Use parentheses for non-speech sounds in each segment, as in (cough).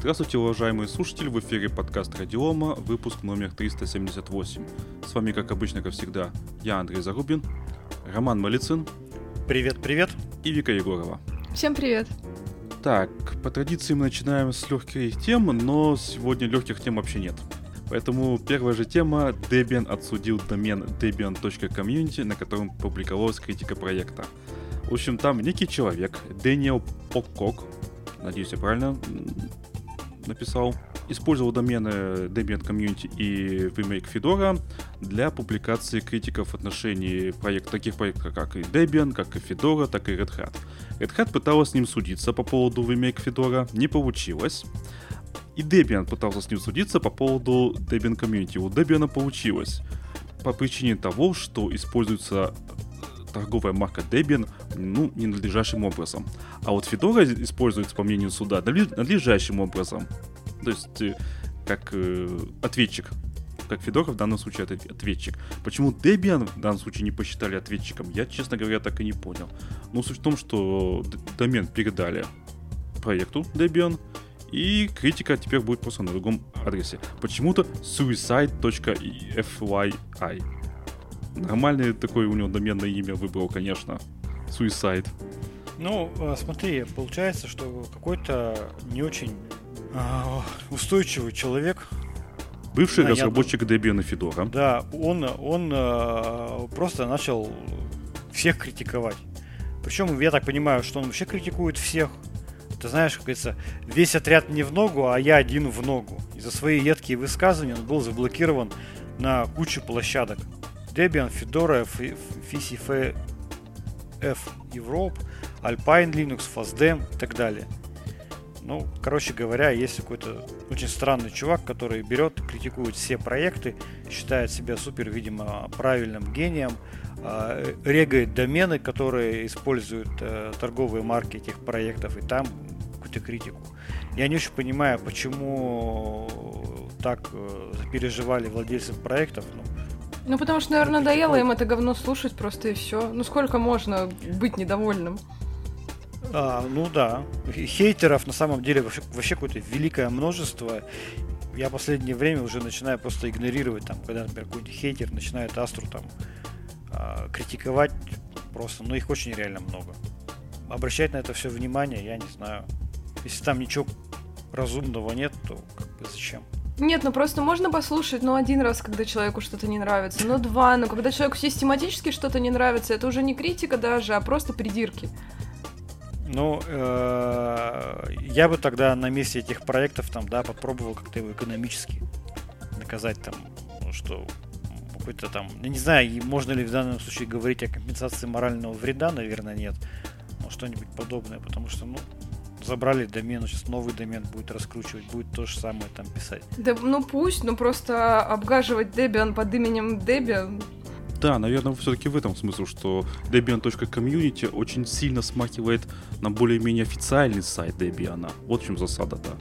Здравствуйте, уважаемые слушатели, в эфире подкаст Радиома, выпуск номер 378. С вами, как обычно, как всегда, я Андрей Зарубин, Роман Малицын. Привет, привет. И Вика Егорова. Всем привет. Так, по традиции мы начинаем с легких тем, но сегодня легких тем вообще нет. Поэтому первая же тема Debian отсудил домен debian.community, на котором публиковалась критика проекта. В общем, там некий человек, Дэниел Поккок, надеюсь, я правильно написал, использовал домены Debian Community и Remake Fedora для публикации критиков в отношении проект, таких проектов, как и Debian, как и Fedora, так и Red Hat. Red Hat пыталась с ним судиться по поводу Remake Fedora, не получилось. И Debian пытался с ним судиться по поводу Debian Community. У Debian получилось. По причине того, что используется торговая марка Debian ну, ненадлежащим образом. А вот Fedora используется, по мнению суда, надлежащим образом. То есть, э, как э, ответчик. Как Fedora в данном случае ответчик. Почему Debian в данном случае не посчитали ответчиком, я, честно говоря, так и не понял. Но суть в том, что домен передали проекту Debian, и критика теперь будет просто на другом адресе. Почему-то suicide.fyi. Нормальный такой у него доменное имя выбрал, конечно. Suicide. Ну, э, смотри, получается, что какой-то не очень а, устойчивый человек. Бывший а, разработчик Debian и Fedora. Да, он, он а, просто начал всех критиковать. Причем, я так понимаю, что он вообще критикует всех. Ты знаешь, как говорится, весь отряд не в ногу, а я один в ногу. И за свои едкие высказывания он был заблокирован на кучу площадок. Debian, Fedora, FCF, Europe, Alpine Linux, FastDem и так далее. Ну, короче говоря, есть какой-то очень странный чувак, который берет, критикует все проекты, считает себя супер, видимо, правильным гением, э, регает домены, которые используют э, торговые марки этих проектов, и там какую-то критику. Я не очень понимаю, почему так э, переживали владельцы проектов. Ну, ну, потому что, наверное, надоело им это говно слушать просто и все. Ну, сколько можно быть недовольным? А, ну да. Хейтеров на самом деле вообще, вообще какое-то великое множество. Я в последнее время уже начинаю просто игнорировать, там, когда, например, какой-нибудь хейтер начинает Астру там а, критиковать просто, ну их очень реально много. Обращать на это все внимание, я не знаю. Если там ничего разумного нет, то как бы зачем? Нет, ну просто можно послушать, ну, один раз, когда человеку что-то не нравится, ну, два, но когда человеку систематически что-то не нравится, это уже не критика даже, а просто придирки. Ну, э, я бы тогда на месте этих проектов там, да, попробовал как-то его экономически наказать там, ну, что какой-то там, я не знаю, можно ли в данном случае говорить о компенсации морального вреда, наверное, нет, но что-нибудь подобное, потому что, ну, забрали домен, сейчас новый домен будет раскручивать, будет то же самое там писать. Да, ну пусть, но просто обгаживать Debian под именем Debian да, наверное, все-таки в этом смысл, что Debian.community очень сильно смахивает на более-менее официальный сайт Debian. Вот в чем засада-то.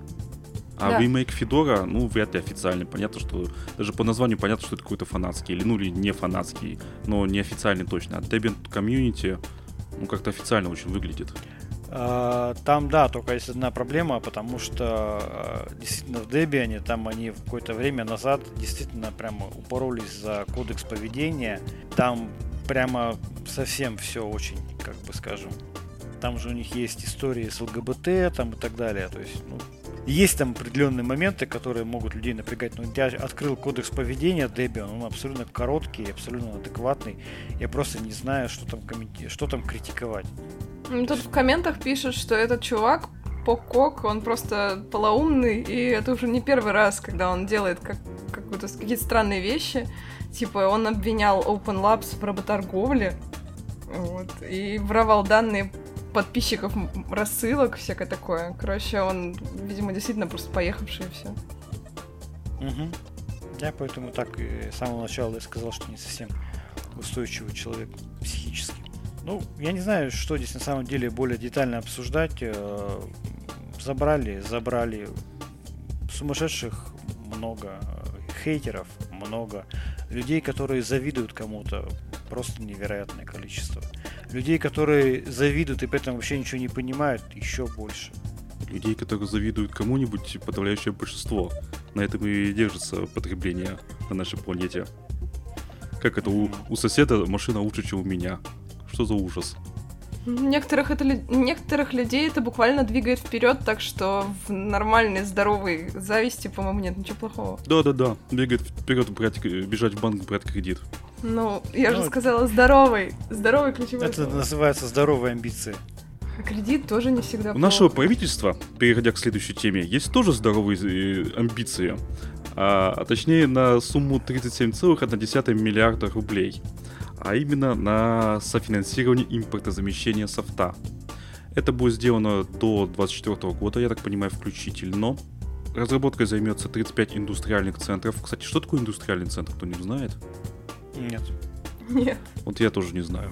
А да. ремейк Федора, ну, вряд ли официальный. Понятно, что даже по названию понятно, что это какой-то фанатский, или ну или не фанатский, но не официальный точно. А Debian Community, ну, как-то официально очень выглядит. А, там, да, только есть одна проблема, потому что а, действительно в Debian там они какое-то время назад действительно прямо упоролись за кодекс поведения. Там прямо совсем все очень, как бы скажем, там же у них есть истории с ЛГБТ там и так далее. То есть, ну, есть там определенные моменты, которые могут людей напрягать. Но я открыл кодекс поведения Debian, он абсолютно короткий, абсолютно адекватный. Я просто не знаю, что там, комменти... что там критиковать. Ну, тут в комментах пишут, что этот чувак Покок, он просто полоумный, и это уже не первый раз, когда он делает как, какие-то странные вещи. Типа, он обвинял Open Labs в работорговле, вот, и воровал данные подписчиков рассылок, всякое такое. Короче, он, видимо, действительно просто поехавший и все. Угу. Я поэтому так с самого начала и сказал, что не совсем устойчивый человек психически. Ну, я не знаю, что здесь на самом деле более детально обсуждать. Э, забрали, забрали. Сумасшедших много, хейтеров много, людей, которые завидуют кому-то, просто невероятное количество. Людей, которые завидуют и при этом вообще ничего не понимают, еще больше. Людей, которые завидуют кому-нибудь, подавляющее большинство. На этом и держится потребление на нашей планете. Как это у, у соседа машина лучше, чем у меня? Что за ужас? Некоторых, это, некоторых людей это буквально двигает вперед, так что в нормальной, здоровой зависти, по-моему, нет ничего плохого. Да-да-да, двигает вперед брать, бежать в банк, брать кредит. Ну, я ну, же сказала здоровый. Здоровый ключевой Это слово. называется здоровые амбиции. А кредит тоже не всегда У плохо. нашего правительства, переходя к следующей теме, есть тоже здоровые э, амбиции. А, а точнее на сумму 37,1 миллиарда рублей а именно на софинансирование импортозамещения софта. Это будет сделано до 2024 года, я так понимаю, включительно. Разработкой займется 35 индустриальных центров. Кстати, что такое индустриальный центр, кто не знает? Нет. Нет. Вот я тоже не знаю.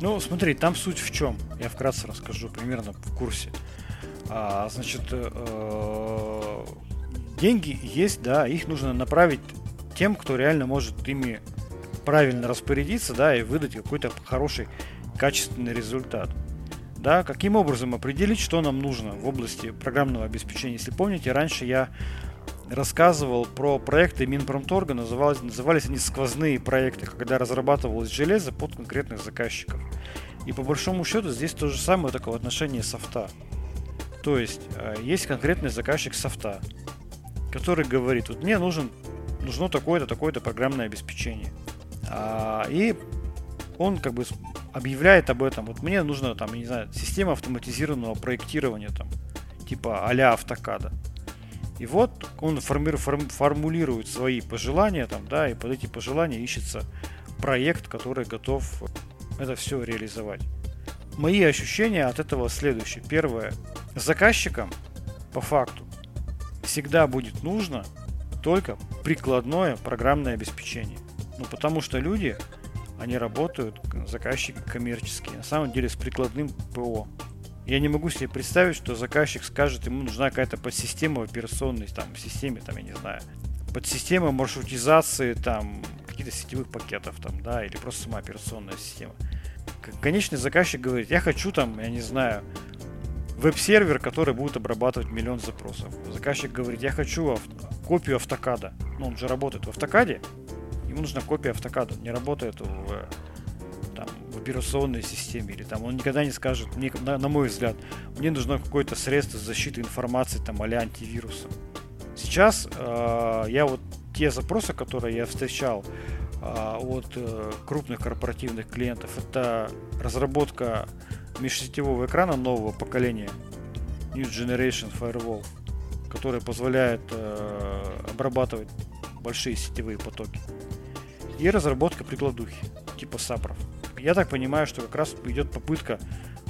Ну, смотри, там суть в чем. Я вкратце расскажу, примерно в курсе. А, значит, э, деньги есть, да, их нужно направить тем, кто реально может ими правильно распорядиться, да, и выдать какой-то хороший, качественный результат. Да, каким образом определить, что нам нужно в области программного обеспечения. Если помните, раньше я рассказывал про проекты Минпромторга, назывались, назывались они сквозные проекты, когда разрабатывалось железо под конкретных заказчиков. И по большому счету здесь то же самое такое отношение софта. То есть э, есть конкретный заказчик софта, который говорит, вот мне нужен, нужно такое-то, такое-то программное обеспечение. А, и он как бы объявляет об этом. Вот мне нужно там, не знаю, система автоматизированного проектирования там, типа а-ля автокада. И вот он форми- форм- формулирует свои пожелания там, да, и под эти пожелания ищется проект, который готов это все реализовать. Мои ощущения от этого следующие. Первое. Заказчикам по факту всегда будет нужно только прикладное программное обеспечение. Ну, потому что люди, они работают, заказчики коммерческие, на самом деле с прикладным ПО. Я не могу себе представить, что заказчик скажет, ему нужна какая-то подсистема операционной там, системе, там, я не знаю, подсистема маршрутизации, там, каких-то сетевых пакетов, там, да, или просто сама операционная система. Конечный заказчик говорит, я хочу там, я не знаю, веб-сервер, который будет обрабатывать миллион запросов. Заказчик говорит, я хочу ав- копию автокада. Ну, он же работает в автокаде, ему нужна копия автокада, не работает в, там, в операционной системе, или там он никогда не скажет, мне, на, на мой взгляд, мне нужно какое-то средство защиты информации, там, а антивируса. Сейчас э, я вот те запросы, которые я встречал э, от э, крупных корпоративных клиентов, это разработка межсетевого экрана нового поколения New Generation Firewall, который позволяет э, обрабатывать большие сетевые потоки и разработка прикладухи, типа сапров. Я так понимаю, что как раз идет попытка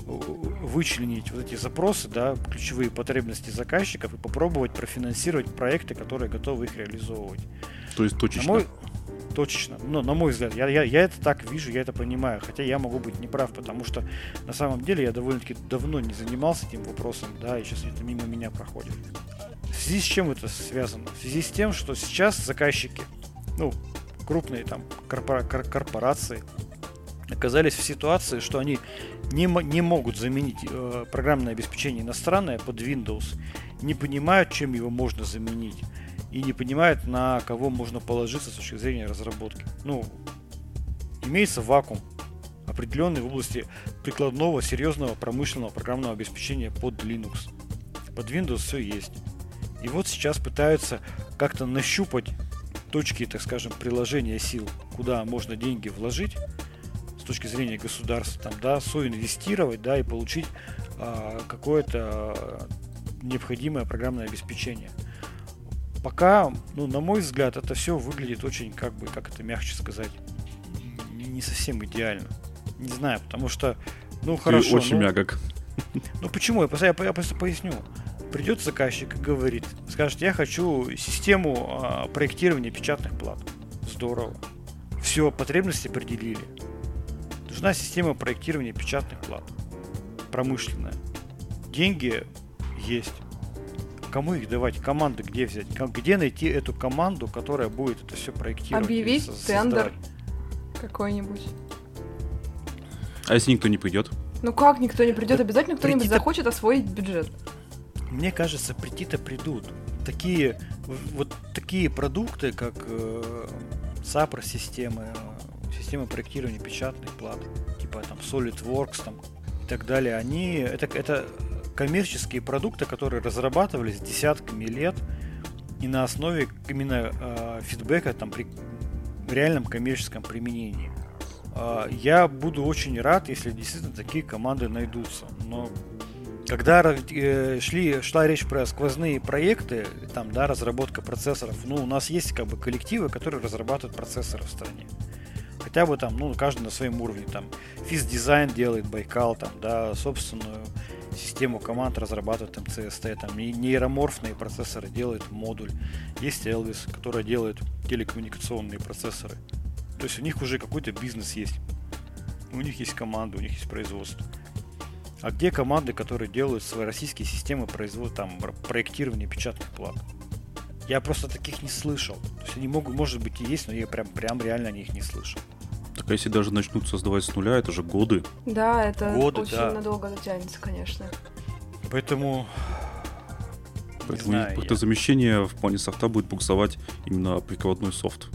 э, вычленить вот эти запросы, да, ключевые потребности заказчиков и попробовать профинансировать проекты, которые готовы их реализовывать. То есть точечно? На мой... Точечно. Но, на мой взгляд, я, я, я это так вижу, я это понимаю. Хотя я могу быть неправ, потому что на самом деле я довольно-таки давно не занимался этим вопросом, да, и сейчас это мимо меня проходит. В связи с чем это связано? В связи с тем, что сейчас заказчики, ну, крупные там корпора- корпорации оказались в ситуации, что они не, не могут заменить э, программное обеспечение иностранное под Windows, не понимают, чем его можно заменить, и не понимают, на кого можно положиться с точки зрения разработки. Ну, имеется вакуум, определенный в области прикладного, серьезного промышленного программного обеспечения под Linux. Под Windows все есть. И вот сейчас пытаются как-то нащупать точки, так скажем, приложения сил, куда можно деньги вложить с точки зрения государства, там, да, соинвестировать, да, и получить а, какое-то необходимое программное обеспечение. Пока, ну, на мой взгляд, это все выглядит очень, как бы, как это мягче сказать, не совсем идеально. Не знаю, потому что, ну, Ты хорошо. очень ну, мягок. Ну почему? Я, я, я просто поясню придет заказчик и говорит, скажет, я хочу систему а, проектирования печатных плат. Здорово. Все, потребности определили. Нужна система проектирования печатных плат. Промышленная. Деньги есть. Кому их давать? Команды где взять? Где найти эту команду, которая будет это все проектировать? Объявить тендер какой-нибудь. А если никто не придет? Ну как никто не придет? Обязательно кто-нибудь захочет освоить бюджет. мне кажется, прийти-то придут. Такие, вот такие продукты, как э, SAPR-системы, системы проектирования печатных плат, типа там SolidWorks там, и так далее, они, это, это коммерческие продукты, которые разрабатывались десятками лет и на основе именно э, фидбэка там при реальном коммерческом применении. Э, я буду очень рад, если действительно такие команды найдутся. Но когда э, шли, шла речь про сквозные проекты, там, да, разработка процессоров, ну, у нас есть как бы коллективы, которые разрабатывают процессоры в стране. Хотя бы там, ну, каждый на своем уровне, там, физ-дизайн делает Байкал, там, да, собственную систему команд разрабатывает МЦСТ, там, нейроморфные процессоры делает модуль. Есть Elvis, который делает телекоммуникационные процессоры. То есть у них уже какой-то бизнес есть. У них есть команда, у них есть производство. А где команды, которые делают свои российские системы производства, там, проектирования печатных плат? Я просто таких не слышал. То есть они могут, может быть, и есть, но я прям, прям реально о них не слышал. Так а если даже начнут создавать с нуля, это же годы. Да, это годы, очень да. надолго затянется, конечно. Поэтому... Поэтому знаю это я. замещение в плане софта будет буксовать именно прикладной софт.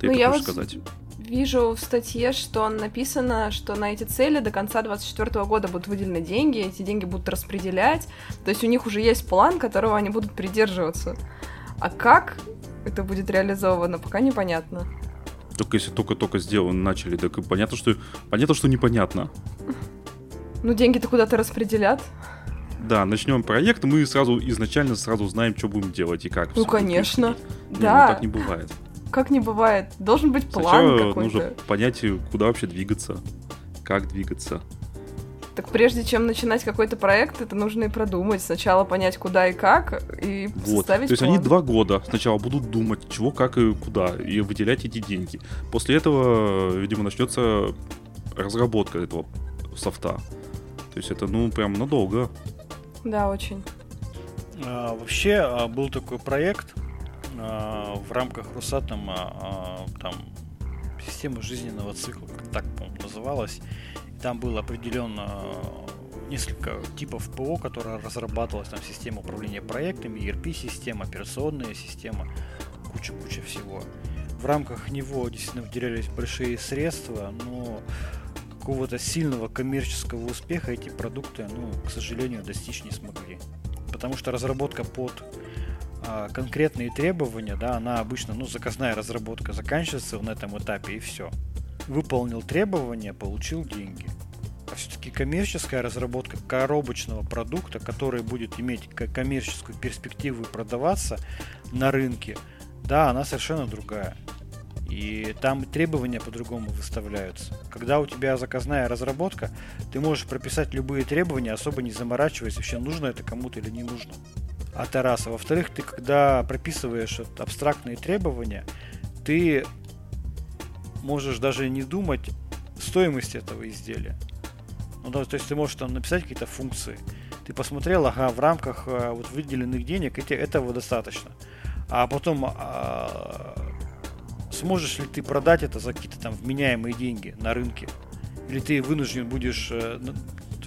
Ты Ну, это я хочешь вот сказать? Вижу в статье, что написано, что на эти цели до конца 2024 года будут выделены деньги, эти деньги будут распределять. То есть у них уже есть план, которого они будут придерживаться. А как это будет реализовано, пока непонятно. Только если только-только сделано, начали, так и понятно, что понятно, что непонятно. Ну, деньги-то куда-то распределят. Да, начнем проект, мы сразу изначально сразу знаем, что будем делать и как. Ну, всё будет конечно. происходить. Не, Да. ну так не бывает. Как не бывает. Должен быть план Сначала какой-то. нужно понять, куда вообще двигаться, как двигаться. Так прежде чем начинать какой-то проект, это нужно и продумать. Сначала понять, куда и как, и Вот. составить То есть план. они два года сначала будут думать, чего, как и куда, и выделять эти деньги. После этого, видимо, начнется разработка этого софта. То есть это, ну, прям надолго. Да, очень. А, вообще а, был такой проект а, в рамках Росатома, а, там система жизненного цикла, как так, по-моему, называлась. Там было определенно а, несколько типов ПО, которые разрабатывалась, там система управления проектами, ERP-система, операционная система, куча-куча всего. В рамках него действительно выделялись большие средства, но какого-то сильного коммерческого успеха эти продукты, ну, к сожалению, достичь не смогли. Потому что разработка под а, конкретные требования, да, она обычно, ну, заказная разработка заканчивается на этом этапе и все. Выполнил требования, получил деньги. А все-таки коммерческая разработка коробочного продукта, который будет иметь ко- коммерческую перспективу и продаваться на рынке, да, она совершенно другая. И там требования по-другому выставляются. Когда у тебя заказная разработка, ты можешь прописать любые требования, особо не заморачиваясь, вообще нужно это кому-то или не нужно. А это раз. А во-вторых, ты когда прописываешь абстрактные требования, ты можешь даже не думать стоимость этого изделия. Ну, да, то есть ты можешь там написать какие-то функции. Ты посмотрел, ага, в рамках а, вот выделенных денег эти, этого достаточно. А потом а, сможешь ли ты продать это за какие-то там вменяемые деньги на рынке? Или ты вынужден будешь, э, ну,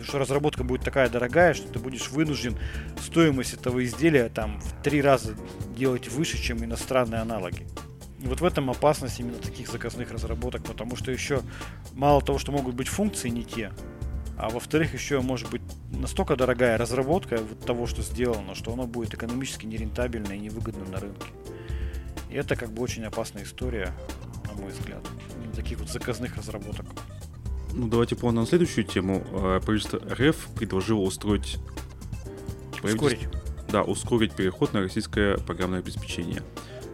что разработка будет такая дорогая, что ты будешь вынужден стоимость этого изделия там в три раза делать выше, чем иностранные аналоги. И вот в этом опасность именно таких заказных разработок, потому что еще мало того, что могут быть функции не те, а во-вторых, еще может быть настолько дорогая разработка вот того, что сделано, что оно будет экономически нерентабельно и невыгодно на рынке. И это как бы очень опасная история, на мой взгляд, таких вот заказных разработок. Ну, давайте плавно на следующую тему. Э, Правительство РФ предложило устроить... Ускорить. Да, ускорить переход на российское программное обеспечение.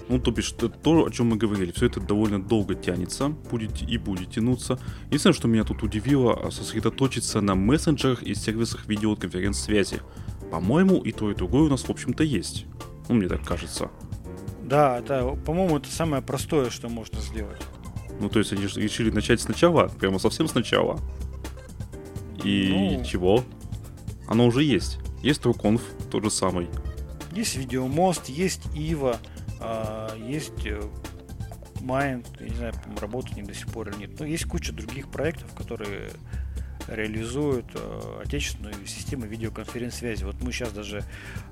Ну, то бишь, это то, о чем мы говорили. Все это довольно долго тянется, будет и будет тянуться. Единственное, что меня тут удивило, а, сосредоточиться на мессенджерах и сервисах видеоконференц-связи. По-моему, и то, и другое у нас, в общем-то, есть. Ну, мне так кажется. Да, это, по-моему, это самое простое, что можно сделать. Ну, то есть они решили начать сначала, прямо совсем сначала. И Ну. чего? Оно уже есть. Есть TrueConf, тот же самый. Есть видеомост, есть Ива, а, есть э, Mind, я не знаю, работает не до сих пор или нет. Но есть куча других проектов, которые реализуют э, отечественную систему видеоконференц-связи. Вот мы сейчас даже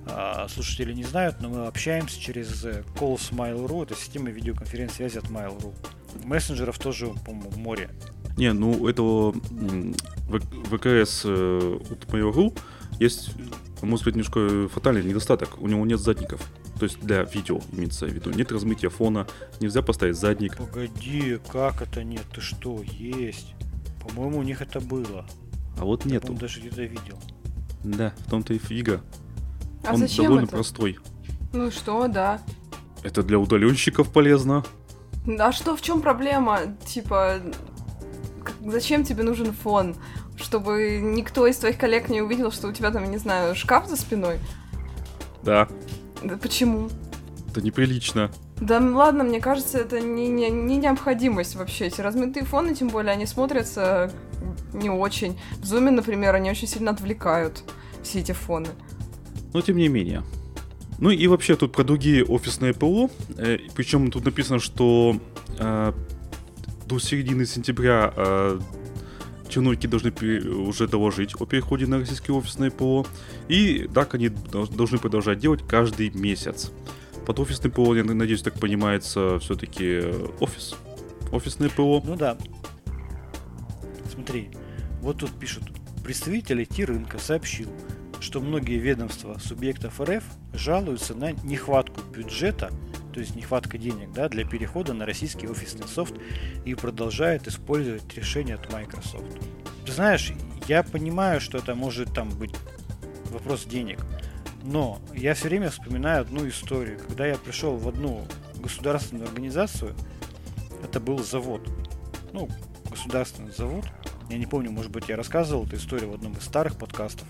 э, слушатели не знают, но мы общаемся через э, Calls Mail.ru, это система видеоконференц-связи от Mail.ru. Мессенджеров тоже, по-моему, море. Не, ну этого ВКС э, от Mail.ru есть, может быть, немножко фатальный недостаток. У него нет задников. То есть для видео имеется в виду. Нет размытия фона, нельзя поставить задник. Погоди, как это нет? Ты что, есть? По-моему, у них это было. А вот Я, нету. даже где-то видел. Да, в том-то и фига. А Он зачем довольно это? простой. Ну что, да. Это для удаленщиков полезно. А что, в чем проблема? Типа, зачем тебе нужен фон? Чтобы никто из твоих коллег не увидел, что у тебя там, не знаю, шкаф за спиной? Да, Да почему? это неприлично. Да ладно, мне кажется, это не, не, не необходимость вообще. Эти размытые фоны, тем более, они смотрятся не очень. В зуме, например, они очень сильно отвлекают все эти фоны. Но тем не менее. Ну и вообще тут про другие офисные ПО. причем тут написано, что э, до середины сентября э, чиновники должны уже доложить о переходе на российские офисные ПО. И так они дол- должны продолжать делать каждый месяц. Под офисный ПО, я надеюсь, так понимается все-таки офис. Офисное ПО. Ну да. Смотри, вот тут пишут. Представитель IT-рынка сообщил, что многие ведомства субъектов РФ жалуются на нехватку бюджета, то есть нехватка денег, да, для перехода на российский офисный софт и продолжают использовать решения от Microsoft. Ты знаешь, я понимаю, что это может там быть вопрос денег, но я все время вспоминаю одну историю, когда я пришел в одну государственную организацию, это был завод, ну, государственный завод. Я не помню, может быть, я рассказывал эту историю в одном из старых подкастов,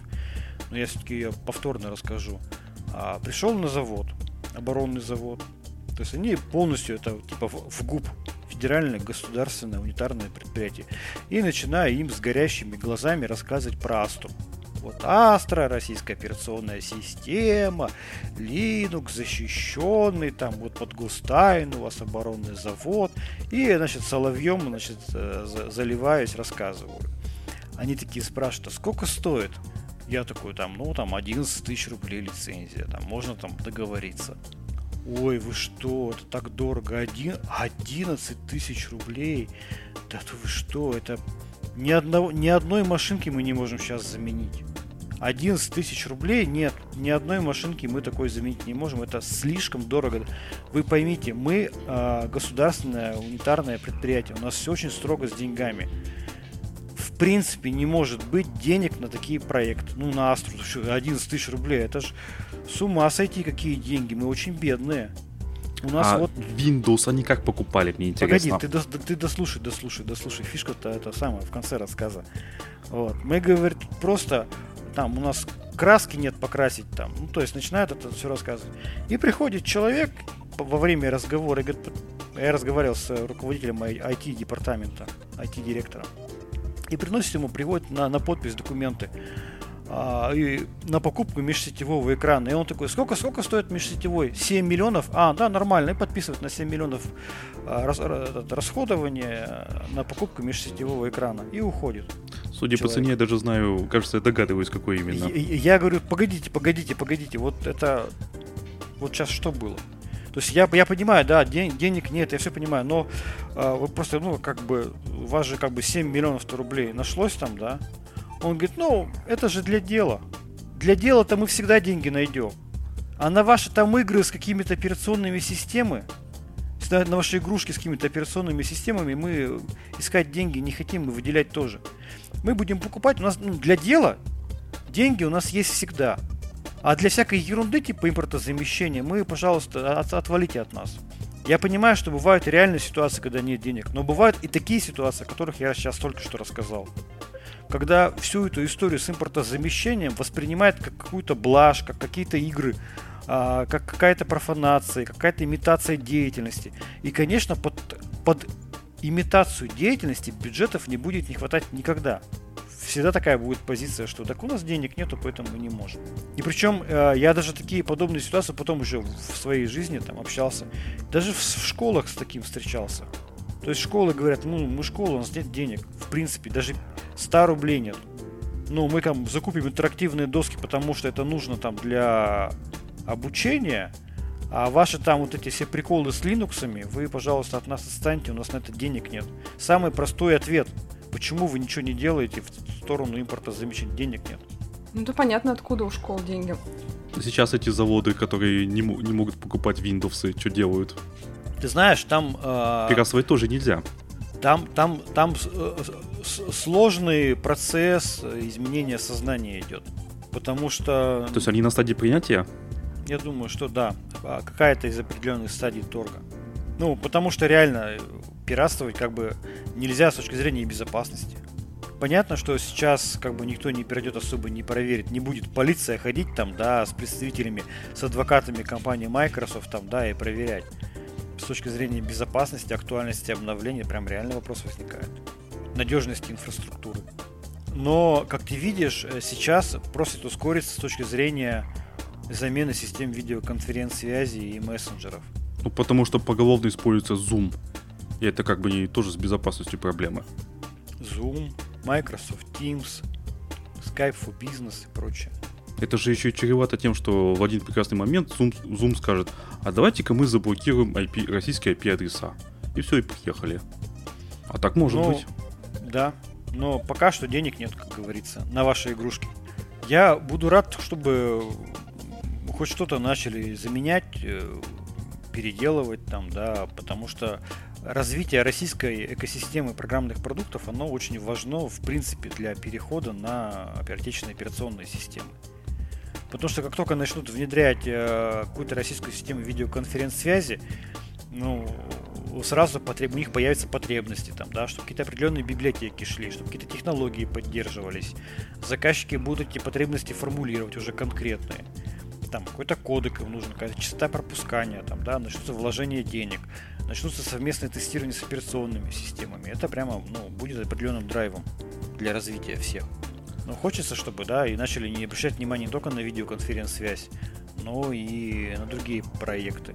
но я все-таки ее повторно расскажу. А, пришел на завод, оборонный завод. То есть они полностью это типа в, ГУП, федеральное государственное унитарное предприятие. И начинаю им с горящими глазами рассказывать про Астру. Вот Астра, российская операционная система, Linux защищенный, там вот под Густайн у вас оборонный завод. И, значит, соловьем, значит, э, за- заливаюсь, рассказываю. Они такие спрашивают, а сколько стоит? Я такой, там, ну, там, 11 тысяч рублей лицензия, там, можно там договориться. Ой, вы что, это так дорого, Один, 11 тысяч рублей? Да вы что, это ни, одного, ни одной машинки мы не можем сейчас заменить. 11 тысяч рублей? Нет, ни одной машинки мы такой заменить не можем. Это слишком дорого. Вы поймите, мы а, государственное унитарное предприятие. У нас все очень строго с деньгами. В принципе, не может быть денег на такие проекты. Ну, на Астру, ты что, 11 тысяч рублей. Это ж с ума сойти, какие деньги. Мы очень бедные. У нас а вот Windows они как покупали, мне Погоди, интересно. ты, дос- ты дослушай, дослушай, дослушай. Фишка-то это самое в конце рассказа. Вот. Мы, говорит, просто там у нас краски нет покрасить там. Ну, то есть начинает это все рассказывать. И приходит человек во время разговора и говорит, я разговаривал с э, руководителем IT-департамента, IT-директором. И приносит ему, приводит на, на подпись документы а, и на покупку межсетевого экрана. И он такой, сколько, сколько стоит межсетевой? 7 миллионов? А, да, нормально. И подписывает на 7 миллионов а, рас- ра- этот, расходование э, на покупку межсетевого экрана. И уходит. Судя по человек. цене, я даже знаю, кажется, я догадываюсь, какой именно. И- Я говорю, погодите, погодите, погодите, вот это, вот сейчас что было? То есть я, я понимаю, да, ден- денег нет, я все понимаю, но а, вы просто, ну, как бы, у вас же как бы 7 миллионов рублей нашлось там, да? Он говорит, ну, это же для дела. Для дела-то мы всегда деньги найдем. А на ваши там игры с какими-то операционными системами, на ваши игрушки с какими-то операционными системами мы искать деньги не хотим, мы выделять тоже. Мы будем покупать, у нас ну, для дела деньги у нас есть всегда. А для всякой ерунды типа импортозамещения мы, пожалуйста, от- отвалите от нас. Я понимаю, что бывают реальные ситуации, когда нет денег, но бывают и такие ситуации, о которых я сейчас только что рассказал. Когда всю эту историю с импортозамещением воспринимают как какую-то блажь, как какие-то игры, а, как какая-то профанация, какая-то имитация деятельности. И, конечно, под, под имитацию деятельности бюджетов не будет не хватать никогда. Всегда такая будет позиция, что так у нас денег нету, поэтому мы не можем. И причем э, я даже такие подобные ситуации потом уже в своей жизни там общался. Даже в школах с таким встречался. То есть школы говорят, ну мы школа, у нас нет денег. В принципе, даже 100 рублей нет. Ну, мы там закупим интерактивные доски, потому что это нужно там для обучения, а ваши там вот эти все приколы с линуксами, вы, пожалуйста, от нас отстаньте, у нас на это денег нет. Самый простой ответ. Почему вы ничего не делаете в сторону импорта замечательных денег нет? Ну, то понятно, откуда у школ деньги. Сейчас эти заводы, которые не, не могут покупать Windows, что делают? Ты знаешь, там... Э, Пиратствовать тоже нельзя. Там, там, там э, сложный процесс изменения сознания идет. Потому что... То есть они на стадии принятия? Я думаю, что да. А какая-то из определенных стадий торга. Ну, потому что реально пиратствовать как бы нельзя с точки зрения безопасности. Понятно, что сейчас как бы никто не перейдет особо не проверит, не будет полиция ходить там, да, с представителями, с адвокатами компании Microsoft там, да, и проверять. С точки зрения безопасности, актуальности обновления, прям реальный вопрос возникает. Надежности инфраструктуры. Но, как ты видишь, э, сейчас просит ускориться с точки зрения замены систем видеоконференц-связи и мессенджеров. Ну, потому что поголовно используется Zoom. И это как бы тоже с безопасностью проблемы. Zoom, Microsoft Teams, Skype for Business и прочее. Это же еще чревато тем, что в один прекрасный момент Zoom, Zoom скажет, а давайте-ка мы заблокируем IP, российские IP-адреса. И все, и поехали. А так может ну, быть. Да, но пока что денег нет, как говорится, на ваши игрушки. Я буду рад, чтобы хоть что-то начали заменять, э, переделывать там, да, потому что развитие российской экосистемы программных продуктов, оно очень важно, в принципе, для перехода на отечественные операционные системы. Потому что как только начнут внедрять э, какую-то российскую систему видеоконференц-связи, ну, сразу потреб... у них появятся потребности, там, да, чтобы какие-то определенные библиотеки шли, чтобы какие-то технологии поддерживались. Заказчики будут эти потребности формулировать уже конкретные там какой-то кодек им нужен, какая-то частота пропускания, там, да, начнутся вложения денег, начнутся совместные тестирования с операционными системами. Это прямо, ну, будет определенным драйвом для развития всех. Но хочется, чтобы, да, и начали не обращать внимание не только на видеоконференц-связь, но и на другие проекты.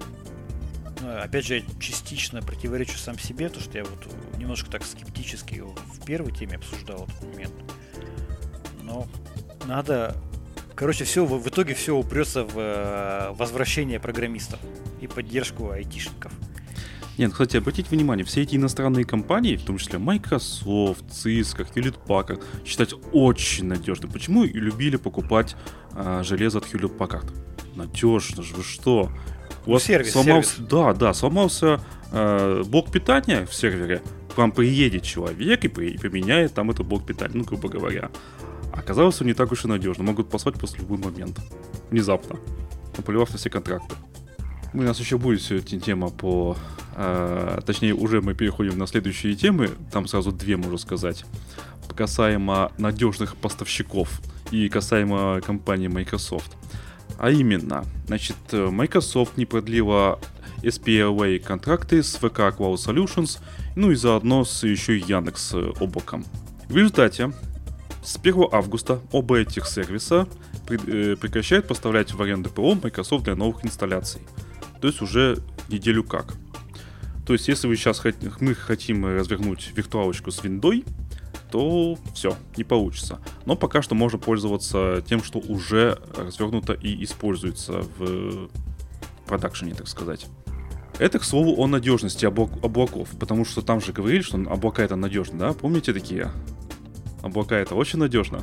Ну, опять же, частично противоречу сам себе, то что я вот немножко так скептически в первой теме обсуждал этот момент. Но надо Короче, все в итоге все упрется в э, возвращение программистов и поддержку айтишников. Нет, кстати, обратите внимание, все эти иностранные компании, в том числе Microsoft, Cisco, Hewlett Packard, считать очень надежным. Почему и любили покупать а, железо от Hewlett Packard? Надежно же, вы что? У вас сервис, сломался, сервис. Да, да, сломался э, блок питания в сервере. К вам приедет человек и, при, и поменяет там этот блок питания, ну, грубо говоря. Оказалось, он не так уж и надежно. Могут послать после любой момент. Внезапно. Наплевав на все контракты. У нас еще будет сегодня тема по... Э, точнее, уже мы переходим на следующие темы. Там сразу две, можно сказать. Касаемо надежных поставщиков и касаемо компании Microsoft. А именно, значит, Microsoft не продлила SPLA контракты с VK Cloud Solutions, ну и заодно с еще и Яндекс облаком. В результате с 1 августа оба этих сервиса э, прекращают поставлять в аренду ПО Microsoft для новых инсталляций. То есть уже неделю как. То есть если вы сейчас мы хотим развернуть виртуалочку с виндой, то все, не получится. Но пока что можно пользоваться тем, что уже развернуто и используется в продакшене, так сказать. Это, к слову, о надежности облаков, потому что там же говорили, что облака это надежно, да? Помните такие облака это очень надежно.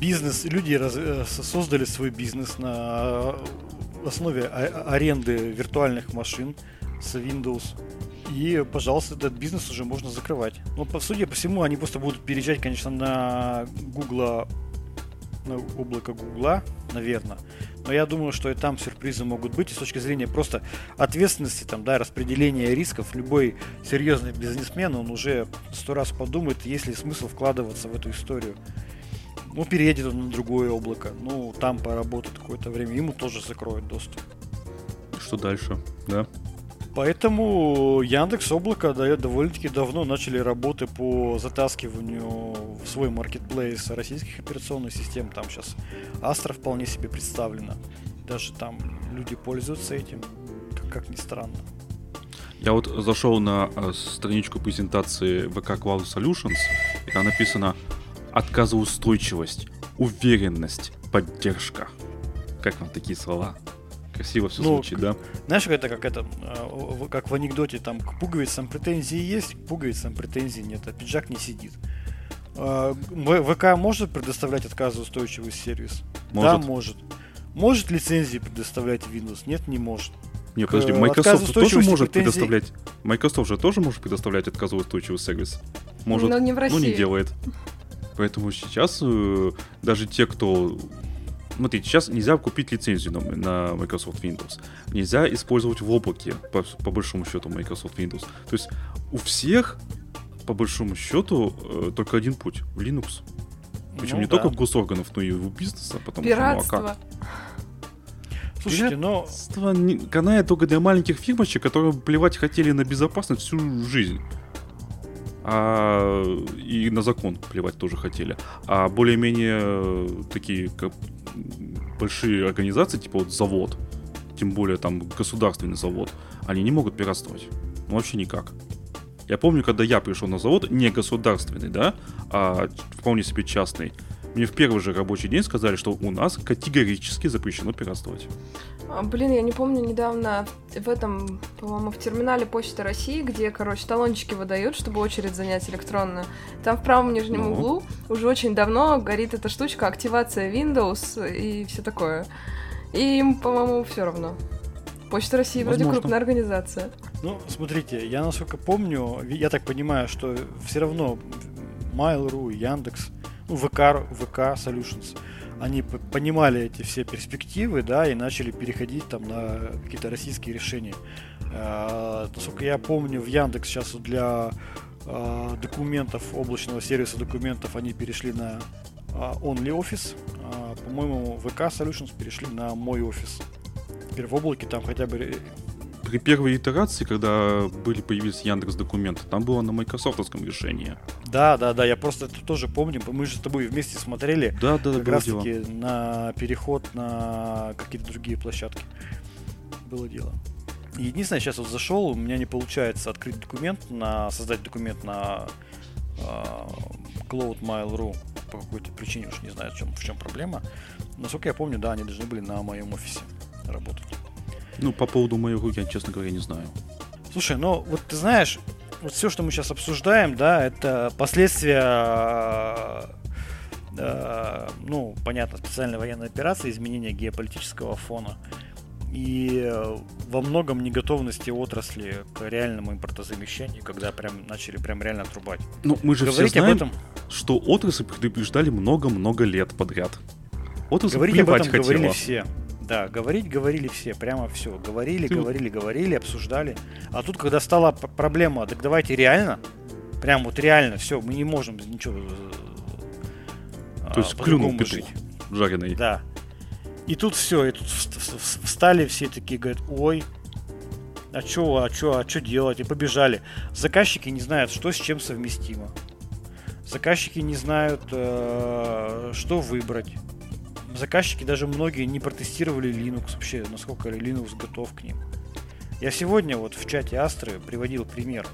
Бизнес, люди раз, э, создали свой бизнес на основе аренды виртуальных машин с Windows. И, пожалуйста, этот бизнес уже можно закрывать. Но, по судя по всему, они просто будут переезжать, конечно, на Google, на облако Гугла, наверное. Но я думаю, что и там сюрпризы могут быть. И с точки зрения просто ответственности, там, да, распределения рисков, любой серьезный бизнесмен, он уже сто раз подумает, есть ли смысл вкладываться в эту историю. Ну, переедет он на другое облако, ну, там поработает какое-то время, ему тоже закроют доступ. Что дальше, да? Поэтому Яндекс Облако да, довольно-таки давно начали работы по затаскиванию в свой маркетплейс российских операционных систем. Там сейчас Astra вполне себе представлена. Даже там люди пользуются этим, как, как ни странно. Я вот зашел на э, страничку презентации VK Cloud Solutions, и там написано отказоустойчивость, уверенность, поддержка. Как вам такие слова? Красиво все Ну, звучит, да? Знаешь, это как это, э, в- как в анекдоте, там к пуговицам претензии есть, к пуговицам претензий нет, а пиджак не сидит. Э, В- ВК может предоставлять отказоустойчивый сервис? Да, Может. может. Может лицензии предоставлять Windows? Нет, не может. Не, подожди, К Microsoft тоже может претензий- предоставлять. Microsoft же тоже может предоставлять отказоустойчивый сервис. Может, Но не в но не России. делает. Поэтому сейчас э, даже те, кто... Смотрите, сейчас нельзя купить лицензию на, на Microsoft Windows. Нельзя использовать в облаке, по, по большому счету, Microsoft Windows. То есть у всех, по большому счету, э, только один путь в Linux. Причем Ну не да. только в госорганов, но и в бизнеса, потому что ну а как? Пиратство. Слушайте, но Пиратство не- канает только для маленьких фирмочек, которые плевать хотели на безопасность всю жизнь. А, и на закон плевать тоже хотели. А более-менее э, такие как, большие организации, типа вот завод, тем более там государственный завод, они не могут пиратствовать. Ну, вообще никак. Я помню, когда я пришел на завод, не государственный, да, а вполне себе частный, мне в первый же рабочий день сказали, что у нас категорически запрещено пиратствовать. А, Блин, я не помню, недавно в этом, по-моему, в терминале Почты России, где, короче, талончики выдают, чтобы очередь занять электронную. Там в правом нижнем Ну. углу уже очень давно горит эта штучка, активация Windows и все такое. И им, по-моему, все равно. Почта России вроде Возможно. крупная организация. Ну, смотрите, я насколько помню, я так понимаю, что все равно Mail.ru, Яндекс, ну, ВК, ВК Solutions, они понимали эти все перспективы, да, и начали переходить там на какие-то российские решения. Э, Насколько я помню, в Яндекс сейчас для э, документов, облачного сервиса документов, они перешли на э, OnlyOffice. А, По-моему, ВК Solutions перешли на мой офис. Теперь в облаке там хотя бы При первой итерации, когда были появились Яндекс документы, там было на майкрософтовском решении. Да, да, да, я просто это тоже помню. Мы же с тобой вместе смотрели Да, да, как раз дело. таки на переход на какие-то другие площадки. Было дело. Единственное, сейчас вот зашел, у меня не получается открыть документ, на создать документ на а, Cloud Mail.ru по какой-то причине, уж не знаю, в чем, в чем проблема. Насколько я помню, да, они должны были на моем офисе работать. Ну, по поводу руки, я, честно говоря, не знаю. Слушай, ну вот ты знаешь, вот все, что мы сейчас обсуждаем, да, это последствия, э, э, ну, понятно, специальной военной операции, изменения геополитического фона и во многом неготовности отрасли к реальному импортозамещению, когда прям начали прям реально отрубать. Ну, мы же Говорить все об знаем, этом, что отрасль предупреждали много-много лет подряд. Отрасль говорить об этом говорили хотела. все. Да, говорить говорили все, прямо все. Говорили, Ты говорили, говорили, обсуждали. А тут, когда стала проблема, так давайте реально, прям вот реально, все, мы не можем ничего. э, То есть а, клюнул петух жареный. Да. И тут все, и тут вст- вст- встали все такие, говорят, ой, а чё, а чё, а чё делать? И побежали. Заказчики не знают, что с чем совместимо. Заказчики не знают, э, что выбрать. Заказчики даже многие не протестировали Linux вообще, насколько Linux готов к ним. Я сегодня вот в чате Астры приводил пример,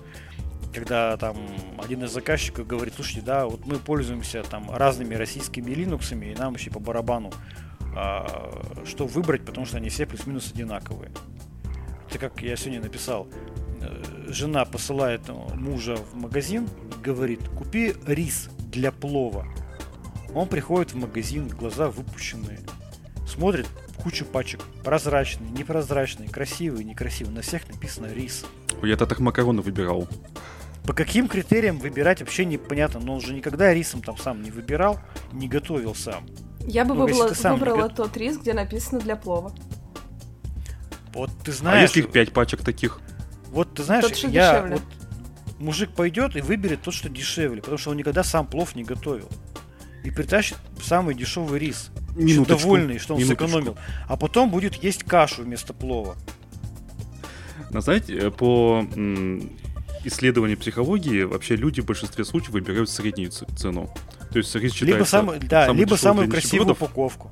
когда там один из заказчиков говорит, слушайте, да, вот мы пользуемся там разными российскими линуксами, и нам вообще по барабану, а, что выбрать, потому что они все плюс-минус одинаковые. Это как я сегодня написал, э, жена посылает мужа в магазин говорит, купи рис для плова. Он приходит в магазин, глаза выпущенные, смотрит кучу пачек, прозрачный, непрозрачный, красивый, некрасивый, на всех написано рис. Ой, Я-то так макароны выбирал. По каким критериям выбирать вообще непонятно, но он же никогда рисом там сам не выбирал, не готовил сам. Я бы Ну, выбрала, не выбрала го- тот рис, где написано для плова. Вот ты А знаешь, если их пять пачек таких? вот ты знаешь, Тот, что я дешевле. вот мужик пойдет и выберет тот, что дешевле, потому что он никогда сам плов не готовил. И притащит самый дешевый рис. Минуточку, довольный, что он минуточку. сэкономил. А потом будет есть кашу вместо плова. Но знаете, э, по исследованию психологии, вообще люди в большинстве случаев выбирают среднюю цену. То есть рис считается Либо, самый, да, самый либо самую красивую нищебродов. упаковку.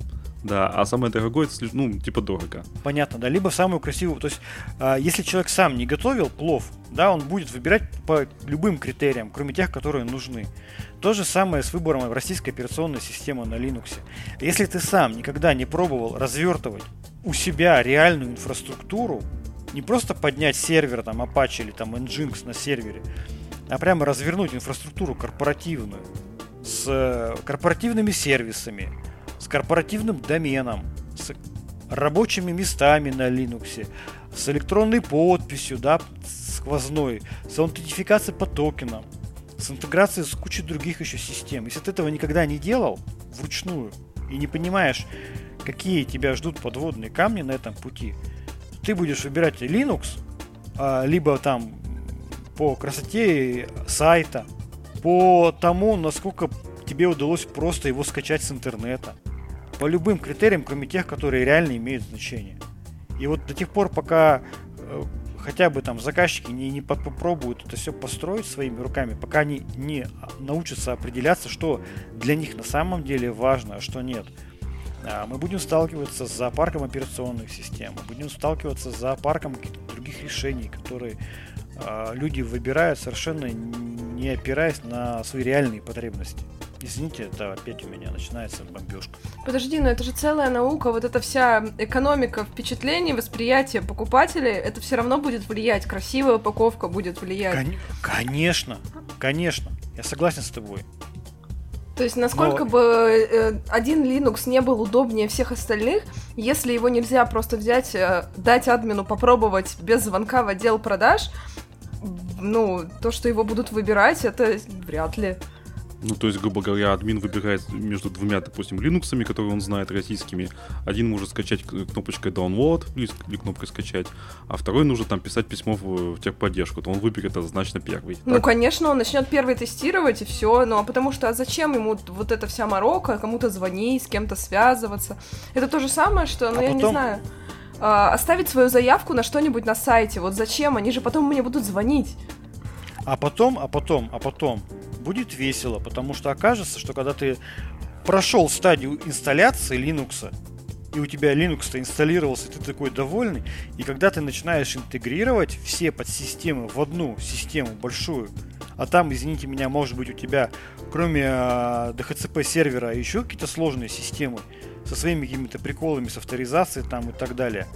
Да, а самое дорогое, это, ну, типа дорого. Понятно, да. Либо самую красивую. То есть, а, если человек сам не готовил плов, да, он будет выбирать по любым критериям, кроме тех, которые нужны. То же самое с выбором российской операционной системы на Linux. Если ты сам никогда не пробовал развертывать у себя реальную инфраструктуру, не просто поднять сервер там Apache или там Nginx на сервере, а прямо развернуть инфраструктуру корпоративную с э, корпоративными сервисами, с корпоративным доменом, с рабочими местами на Linux, с электронной подписью, да, сквозной, с аутентификацией по токенам, с интеграцией с кучей других еще систем. Если ты этого никогда не делал вручную и не понимаешь, какие тебя ждут подводные камни на этом пути, ты будешь выбирать Linux, а, либо там по красоте сайта, по тому, насколько тебе удалось просто его скачать с интернета. По любым критериям, кроме тех, которые реально имеют значение. И вот до тех пор, пока э, хотя бы там заказчики не, не попробуют это все построить своими руками, пока они не научатся определяться, что для них на самом деле важно, а что нет, а, мы будем сталкиваться с зоопарком операционных систем, мы будем сталкиваться с зоопарком других решений, которые люди выбирают совершенно не опираясь на свои реальные потребности. Извините, это опять у меня начинается бомбежка. Подожди, но это же целая наука, вот эта вся экономика впечатлений, восприятие покупателей, это все равно будет влиять, красивая упаковка будет влиять. Кон- конечно, конечно, я согласен с тобой. То есть, насколько Но... бы э, один Linux не был удобнее всех остальных, если его нельзя просто взять, э, дать админу попробовать без звонка в отдел продаж, ну, то, что его будут выбирать, это вряд ли. Ну, то есть, грубо говоря, админ выбирает между двумя, допустим, линуксами, которые он знает, российскими. Один может скачать кнопочкой download или кнопкой скачать, а второй нужно там писать письмо в, в техподдержку, то он выберет однозначно первый. Ну, так? конечно, он начнет первый тестировать и все, ну а потому что а зачем ему вот эта вся морока, кому-то звонить, с кем-то связываться? Это то же самое, что, ну, а я потом... не знаю оставить свою заявку на что-нибудь на сайте. Вот зачем? Они же потом мне будут звонить. А потом, а потом, а потом будет весело, потому что окажется, что когда ты прошел стадию инсталляции Linux, и у тебя Linux-то инсталлировался, ты такой довольный, и когда ты начинаешь интегрировать все подсистемы в одну систему большую, а там, извините меня, может быть у тебя, кроме DHCP сервера, еще какие-то сложные системы со своими какими-то приколами, с авторизацией там и так далее.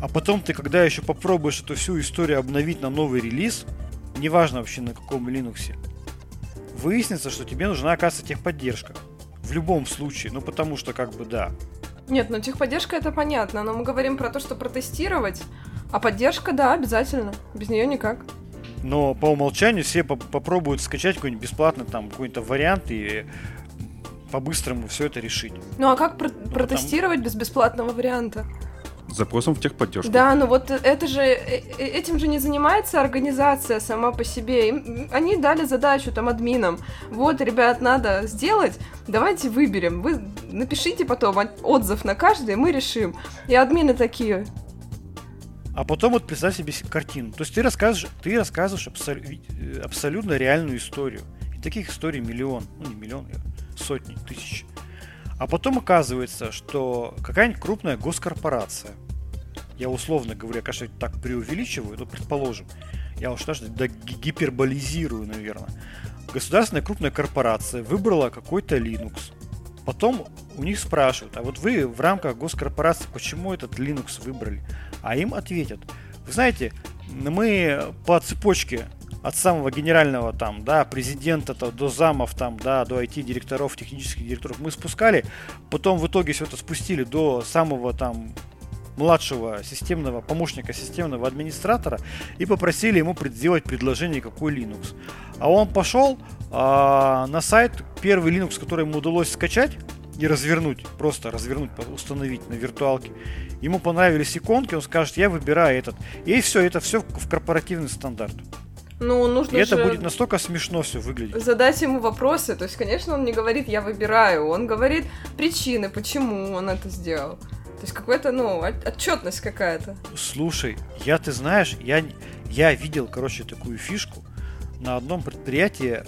А потом ты, когда еще попробуешь эту всю историю обновить на новый релиз, неважно вообще на каком Linux, выяснится, что тебе нужна, оказывается, техподдержка. В любом случае. Ну, потому что, как бы, да. Нет, ну техподдержка это понятно, но мы говорим про то, что протестировать, а поддержка, да, обязательно. Без нее никак. Но по умолчанию все по попробуют скачать какой-нибудь бесплатный там какой-то вариант и по-быстрому все это решить. Ну а как про ну, протестировать потому... без бесплатного варианта? запросом в техподдержку. Да, ну вот это же, э, э, этим же не занимается организация сама по себе. Им, они дали задачу там админам. Вот, ребят, надо сделать, давайте выберем. Вы напишите потом отзыв на каждый, мы решим. И админы такие, а потом вот представь себе картину. То есть ты рассказываешь, ты рассказываешь абсол- э, абсолютно реальную историю. И таких историй миллион. Ну, не миллион, сотни, тысяч. А потом оказывается, что какая-нибудь крупная госкорпорация, я условно говорю, я, конечно, так преувеличиваю, но предположим, я уж даже да, гиперболизирую, наверное. Государственная крупная корпорация выбрала какой-то Linux. Потом у них спрашивают, а вот вы в рамках госкорпорации почему этот Linux выбрали? А им ответят, вы знаете, мы по цепочке от самого генерального там, да, президента -то, до замов там, да, до IT-директоров, технических директоров мы спускали, потом в итоге все это спустили до самого там младшего системного помощника системного администратора и попросили ему сделать предложение, какой Linux. А он пошел а, на сайт, первый Linux, который ему удалось скачать и развернуть, просто развернуть, установить на виртуалке. Ему понравились иконки, он скажет, я выбираю этот. И все, это все в корпоративный стандарт. Ну, нужно И же это будет настолько смешно все выглядеть. Задать ему вопросы. То есть, конечно, он не говорит, я выбираю. Он говорит причины, почему он это сделал. То есть какой-то, ну, отчетность какая-то. Слушай, я, ты знаешь, я, я видел, короче, такую фишку. На одном предприятии